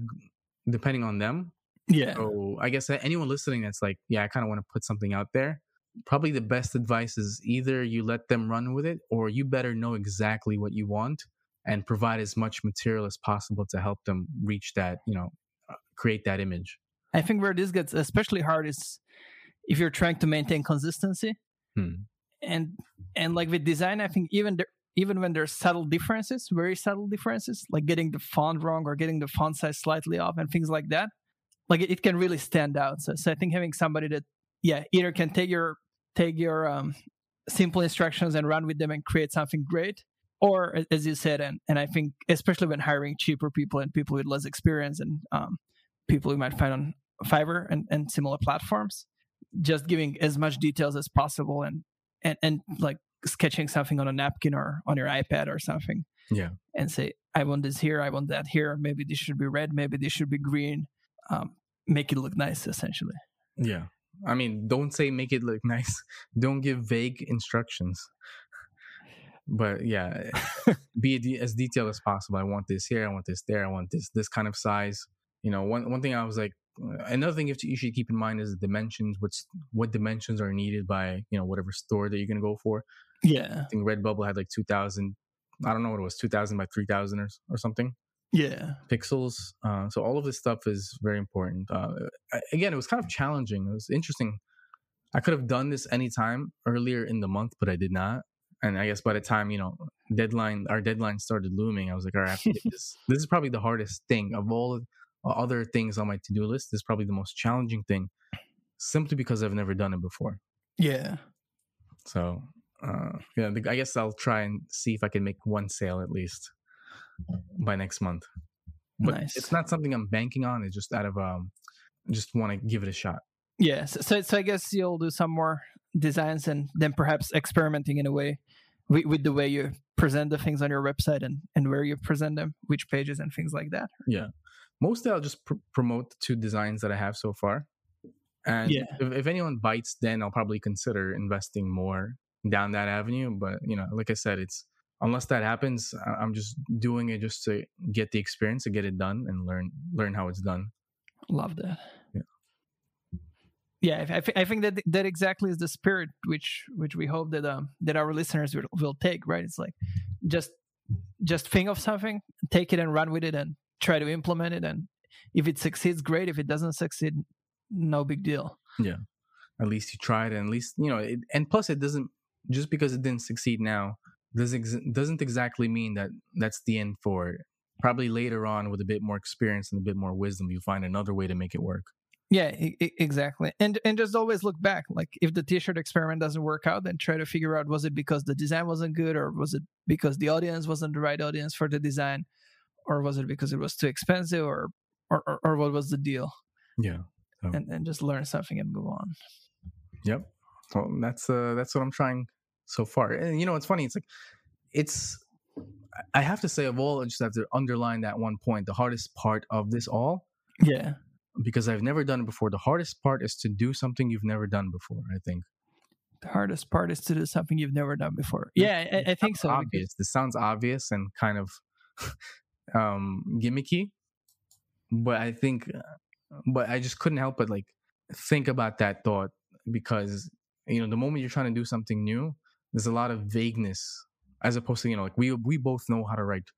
[SPEAKER 1] depending on them.
[SPEAKER 2] Yeah.
[SPEAKER 1] So I guess anyone listening that's like, yeah, I kind of want to put something out there. Probably the best advice is either you let them run with it, or you better know exactly what you want and provide as much material as possible to help them reach that, you know, uh, create that image.
[SPEAKER 2] I think where this gets especially hard is if you're trying to maintain consistency.
[SPEAKER 1] Hmm.
[SPEAKER 2] And and like with design, I think even there, even when there's subtle differences, very subtle differences, like getting the font wrong or getting the font size slightly off and things like that, like it, it can really stand out. So, so I think having somebody that, yeah, either can take your take your um, simple instructions and run with them and create something great, or as you said, and and I think especially when hiring cheaper people and people with less experience and um, people you might find on Fiverr and, and similar platforms, just giving as much details as possible and and and like sketching something on a napkin or on your iPad or something.
[SPEAKER 1] Yeah.
[SPEAKER 2] And say, I want this here, I want that here. Maybe this should be red, maybe this should be green. Um, make it look nice, essentially.
[SPEAKER 1] Yeah. I mean, don't say make it look nice. Don't give vague instructions. But yeah, be as detailed as possible. I want this here. I want this there. I want this this kind of size. you know, one one thing I was like, another thing you, have to, you should keep in mind is the dimensions. What's what dimensions are needed by you know whatever store that you're gonna go for.
[SPEAKER 2] Yeah.
[SPEAKER 1] I think Redbubble had like two thousand. I don't know what it was, two thousand by three thousand or or something
[SPEAKER 2] Yeah.
[SPEAKER 1] pixels. Uh, so all of this stuff is very important. Uh, again, it was kind of challenging. It was interesting. I could have done this anytime earlier in the month, but I did not. And I guess by the time you know deadline, our deadline started looming, I was like, all right, I have to this. This is probably the hardest thing of all other things on my to do list. This is probably the most challenging thing, simply because I've never done it before.
[SPEAKER 2] Yeah.
[SPEAKER 1] So uh, yeah, I guess I'll try and see if I can make one sale at least by next month. But
[SPEAKER 2] Nice.
[SPEAKER 1] it's not something I'm banking on. It's just out of um, I just want to give it a shot.
[SPEAKER 2] Yeah. So, so, so I guess you'll do some more designs and then perhaps experimenting in a way with, with the way you present the things on your website and, and where you present them, which pages and things like that. Yeah.
[SPEAKER 1] Mostly, I'll just pr- promote the two designs that I have so far. And
[SPEAKER 2] Yeah.
[SPEAKER 1] if, if anyone bites, then I'll probably consider investing more down that avenue. But you know, like I said, it's unless that happens, I'm just doing it just to get the experience, to get it done, and learn learn how it's done.
[SPEAKER 2] Love that.
[SPEAKER 1] Yeah.
[SPEAKER 2] I, thi- I think that that exactly is the spirit which which we hope that um that our listeners will, will take. Right? It's like just just think of something, take it and run with it, and try to implement it. And if it succeeds, great. If it doesn't succeed, no big deal.
[SPEAKER 1] Yeah, at least you tried and at least you know it, and plus it doesn't just because it didn't succeed now doesn't ex- doesn't exactly mean that that's the end for it probably later on with a bit more experience and a bit more wisdom you find another way to make it work
[SPEAKER 2] Yeah, exactly. And and just always look back. Like if the t-shirt experiment doesn't work out, then try to figure out was it because the design wasn't good or was it because the audience wasn't the right audience for the design or was it because it was too expensive or or, or, or what was the deal?
[SPEAKER 1] yeah
[SPEAKER 2] And and just learn something and move on.
[SPEAKER 1] yep well that's uh that's what i'm trying so far and you know it's funny it's like it's i have to say of all i just have to underline that one point the hardest part of this all
[SPEAKER 2] Yeah.
[SPEAKER 1] Because i've never done it before the hardest part is to do something you've never done before i think
[SPEAKER 2] The hardest part is to do something you've never done before. Yeah, I, I think so. because-
[SPEAKER 1] obvious. This sounds obvious and kind of um gimmicky, but I think, but I just couldn't help but like think about that thought because you know the moment you're trying to do something new, there's a lot of vagueness as opposed to you know like we we both know how to write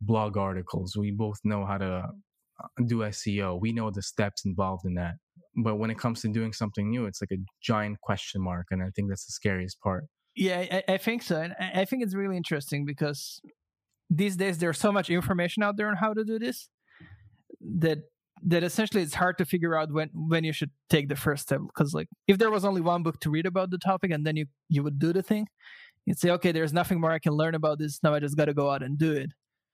[SPEAKER 1] blog articles, we both know how to uh, do SEO, we know the steps involved in that. But when it comes to doing something new, it's like a giant question mark, and I think that's the scariest part.
[SPEAKER 2] Yeah, I, I think so, and I I think it's really interesting because these days there's so much information out there on how to do this that that essentially it's hard to figure out when when you should take the first step. Because like if there was only one book to read about the topic and then you you would do the thing, you'd say, okay, there's nothing more I can learn about this. Now I just got to go out and do it.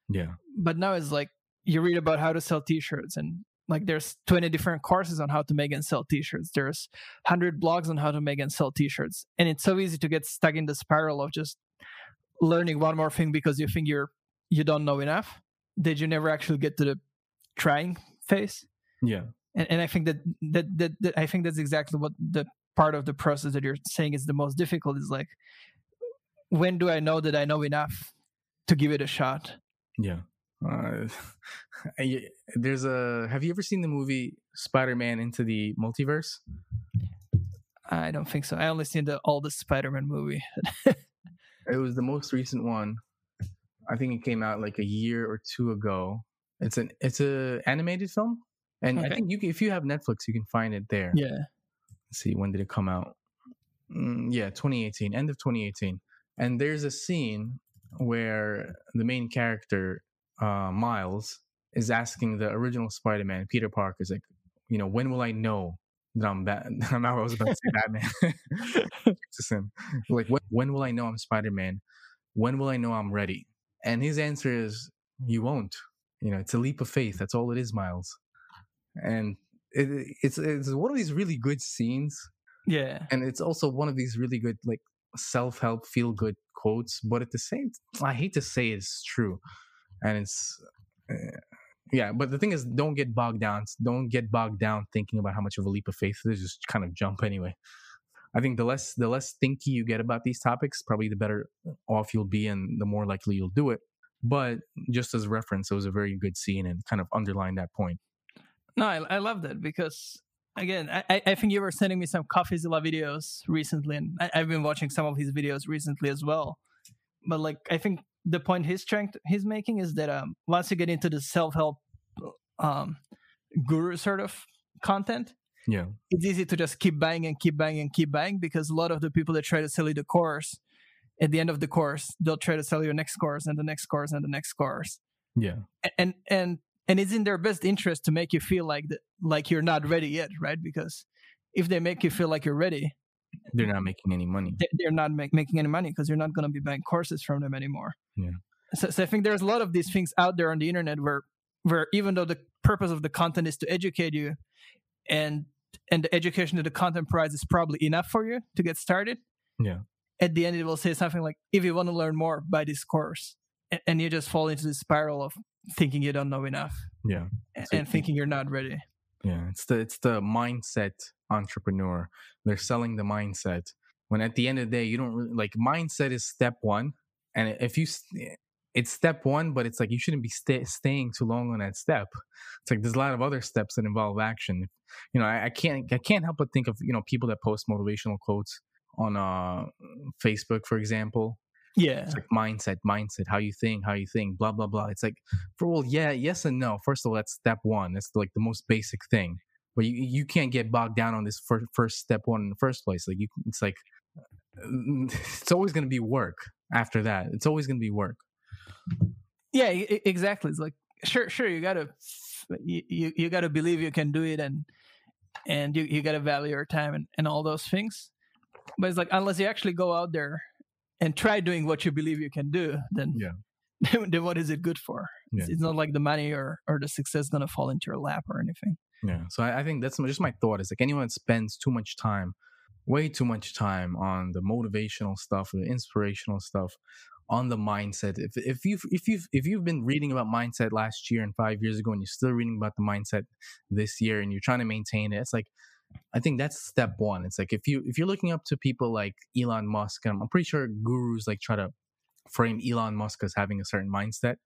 [SPEAKER 1] Yeah.
[SPEAKER 2] But now it's like you read about how to sell T-shirts and like there's 20 different courses on how to make and sell t-shirts there's 100 blogs on how to make and sell t-shirts and it's so easy to get stuck in the spiral of just learning one more thing because you think you're you don't know enough did you never actually get to the trying phase
[SPEAKER 1] Yeah.
[SPEAKER 2] and, and i think that, that that that i think that's exactly what the part of the process that you're saying is the most difficult is like when do i know that i know enough to give it a shot
[SPEAKER 1] Yeah. Uh, I- there's a. Have you ever seen the movie Spider-Man Into the Multiverse?
[SPEAKER 2] i don't think so i only seen the the spider-man movie
[SPEAKER 1] It was the most recent one. I think it came out like a year or two ago. It's an it's a animated film, and I think you can, if you have Netflix, you can find it there.
[SPEAKER 2] yeah
[SPEAKER 1] Let's see when did it come out? Mm, yeah, 2018, end of 2018. And there's a scene where the main character, uh, Miles, is asking the original Spider-Man, Peter Parker, is like, you know, when will I know that I'm Bat? I'm I was about to say Batman. Like, when, when will I know I'm Spider-Man? When will I know I'm ready? And his answer is, you won't. You know, it's a leap of faith. That's all it is, Miles. And it, it's it's one of these really good scenes
[SPEAKER 2] yeah
[SPEAKER 1] and it's also one of these really good like self-help feel good quotes but at the same i hate to say it's true and it's uh, yeah but the thing is don't get bogged down don't get bogged down thinking about how much of a leap of faith it is just kind of jump anyway. I think the less the less thinky you get about these topics probably the better off you'll be and the more likely you'll do it. But just as reference it was a very good scene and kind of underlined that point.
[SPEAKER 2] No, I, I love that because again, I, I think you were sending me some CoffeeZilla videos recently, and I, have been watching some of his videos recently as well. But like, I think the point he's trying to, he's making is that um, once you get into the self help um, guru sort of content,
[SPEAKER 1] yeah,
[SPEAKER 2] it's easy to just keep buying and keep buying and keep buying because a lot of the people that try to sell you the course, at the end of the course, they'll try to sell you a next course and the next course and the next course.
[SPEAKER 1] Yeah,
[SPEAKER 2] and and and it's in their best interest to make you feel like the, like you're not ready yet, right? Because if they make you feel like you're ready,
[SPEAKER 1] they're not making any money.
[SPEAKER 2] They're not make, making any money because you're not going to be buying courses from them anymore.
[SPEAKER 1] Yeah.
[SPEAKER 2] So, so I think there's a lot of these things out there on the internet where where even though the purpose of the content is to educate you, and and the education that the content provides is probably enough for you to get started.
[SPEAKER 1] Yeah.
[SPEAKER 2] At the end, it will say something like, "If you want to learn more, buy this course," and, and you just fall into the spiral of thinking you don't know enough.
[SPEAKER 1] Yeah.
[SPEAKER 2] And, and thinking you're not ready.
[SPEAKER 1] Yeah, it's the it's the mindset entrepreneur. They're selling the mindset. When at the end of the day, you don't really like mindset is step one, and if you it's step one, but it's like you shouldn't be stay, staying too long on that step. It's like there's a lot of other steps that involve action. You know, I, I can't I can't help but think of you know people that post motivational quotes on uh Facebook, for example,
[SPEAKER 2] yeah.
[SPEAKER 1] It's like mindset, mindset, how you think, how you think, blah, blah, blah. It's like, for well, yeah, yes and no. First of all, that's step one. That's like the most basic thing. But you, you can't get bogged down on this first, first step one in the first place. Like, you, it's like, uh, it's always going to be work after that. It's always going to be work.
[SPEAKER 2] Yeah, exactly. It's like, sure, sure, you got to, you, you, you got to believe you can do it and, and you, you got to value your time and, and all those things. But it's like, unless you actually go out there and try doing what you believe you can do, then
[SPEAKER 1] yeah.
[SPEAKER 2] then what is it good for? Yeah. It's, it's, not like the money or or the success gonna fall into your lap or anything.
[SPEAKER 1] Yeah. So I, I think that's just my thought. Is like anyone spends too much time, way too much time on the motivational stuff, the inspirational stuff, on the mindset. If if you if you've if you've been reading about mindset last year and five years ago, and you're still reading about the mindset this year, and you're trying to maintain it, it's like I think that's step one. It's like if you if you're looking up to people like Elon Musk, and I'm pretty sure gurus like try to frame Elon Musk as having a certain mindset,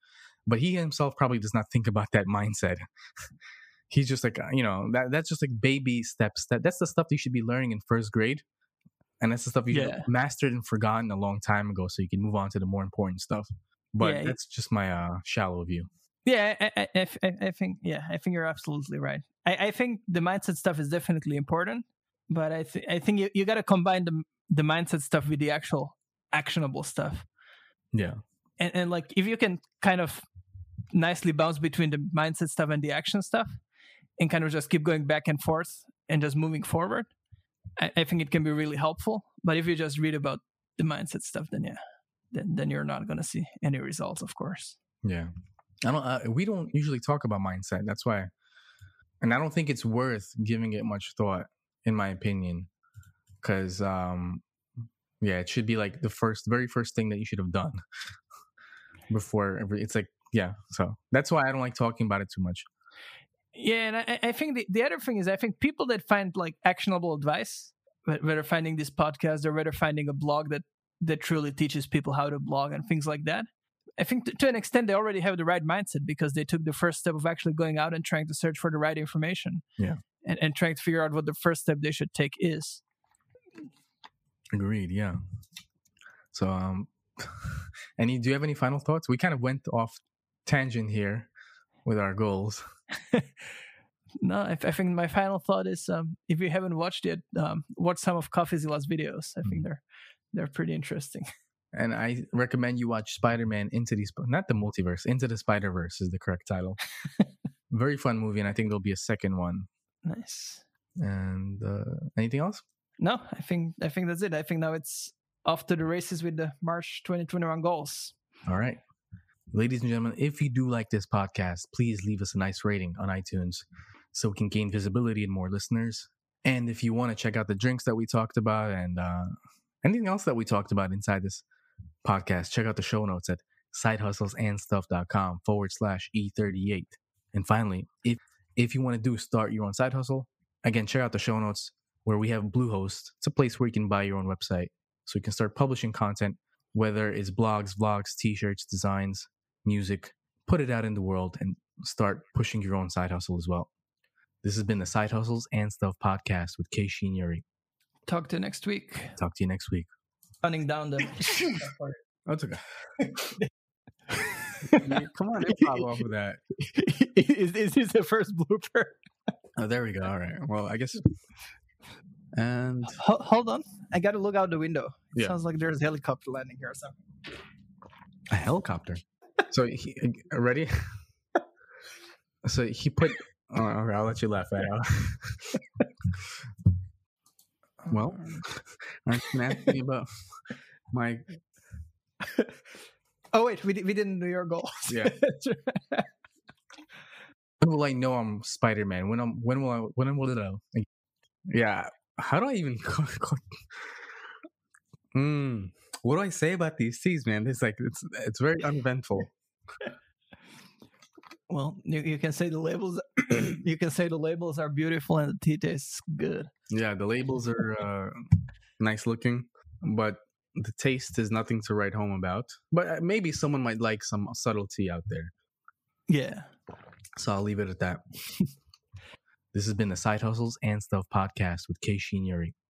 [SPEAKER 1] but he himself probably does not think about that mindset. He's just like you know that that's just like baby steps. That that's the stuff you should be learning in first grade, and that's the stuff you yeah. mastered and forgotten a long time ago, so you can move on to the more important stuff. But yeah, that's just my uh, shallow view.
[SPEAKER 2] Yeah, I, I, I, I, think yeah, I think you're absolutely right. I, I think the mindset stuff is definitely important, but I think I think you, you got to combine the the mindset stuff with the actual actionable stuff.
[SPEAKER 1] Yeah,
[SPEAKER 2] and and like if you can kind of nicely bounce between the mindset stuff and the action stuff, and kind of just keep going back and forth and just moving forward, I, I think it can be really helpful. But if you just read about the mindset stuff, then yeah, then then you're not gonna see any results, of course.
[SPEAKER 1] Yeah. I don't. Uh, we don't usually talk about mindset. That's why, and I don't think it's worth giving it much thought, in my opinion, because um, yeah, it should be like the first, very first thing that you should have done before every. It's like yeah, so that's why I don't like talking about it too much.
[SPEAKER 2] Yeah, and I, I think the, the other thing is I think people that find like actionable advice, whether finding this podcast or whether finding a blog that that truly teaches people how to blog and things like that I think to, to an extent they already have the right mindset because they took the first step of actually going out and trying to search for the right information.
[SPEAKER 1] Yeah.
[SPEAKER 2] And, and trying to figure out what the first step they should take is.
[SPEAKER 1] Agreed. Yeah. So, um, any do you have any final thoughts? We kind of went off tangent here with our goals.
[SPEAKER 2] no, I, I, think my final thought is um, if you haven't watched it, um, watch some of CoffeeZilla's videos. I mm think they're they're pretty interesting.
[SPEAKER 1] and I recommend you watch Spider Man Into the not the multiverse, Into the Spider Verse is the correct title. Very fun movie, and I think there'll be a second one.
[SPEAKER 2] Nice.
[SPEAKER 1] And uh, anything else?
[SPEAKER 2] No, I think I think that's it. I think now it's off to the races with the March 2021 goals.
[SPEAKER 1] All right. Ladies and gentlemen, if you do like this podcast, please leave us a nice rating on iTunes so we can gain visibility and more listeners. And if you want to check out the drinks that we talked about and uh, anything else that we talked about inside this podcast, check out the show notes at sidehustlesandstuff.com forward slash E38. And finally, if if you want to do start your own side hustle, again, check out the show notes where we have Bluehost. It's a place where you can buy your own website so you can start publishing content, whether it's blogs, vlogs, t-shirts, designs, music, put it out in the world and start pushing your own side hustle as well. This has been the Side Hustles and Stuff podcast with Shin Yuri.
[SPEAKER 2] Talk to you next week.
[SPEAKER 1] Talk to you next week.
[SPEAKER 2] Running down the.
[SPEAKER 1] That's okay. Come on, improv off of that.
[SPEAKER 2] is, is this the first blooper?
[SPEAKER 1] Oh, there we go. All right. Well, I guess. And
[SPEAKER 2] Ho- hold on. I got to look out the window. It
[SPEAKER 1] Yeah.
[SPEAKER 2] sounds like there's a helicopter landing here or something.
[SPEAKER 1] a helicopter. So he uh, ready? So he put. Oh, okay, I'll let you laugh at it. Well, aren't you gonna ask me about my?
[SPEAKER 2] Oh, wait. We, we didn't do your goals.
[SPEAKER 1] Yeah. When will I know I'm Spider Man? When I'm when will I when will it? Uh, yeah. How do I even? mm, what do I say about these teas, man? It's like it's it's very uneventful.
[SPEAKER 2] well, you, you can say the labels. you can say the labels are beautiful and the tea tastes good.
[SPEAKER 1] Yeah, the labels are uh, nice looking, but the taste is nothing to write home about. But uh, maybe someone might like some subtlety out there.
[SPEAKER 2] Yeah.
[SPEAKER 1] So I'll leave it at that. this has been the Side Hustles and Stuff podcast with Shin Yuri.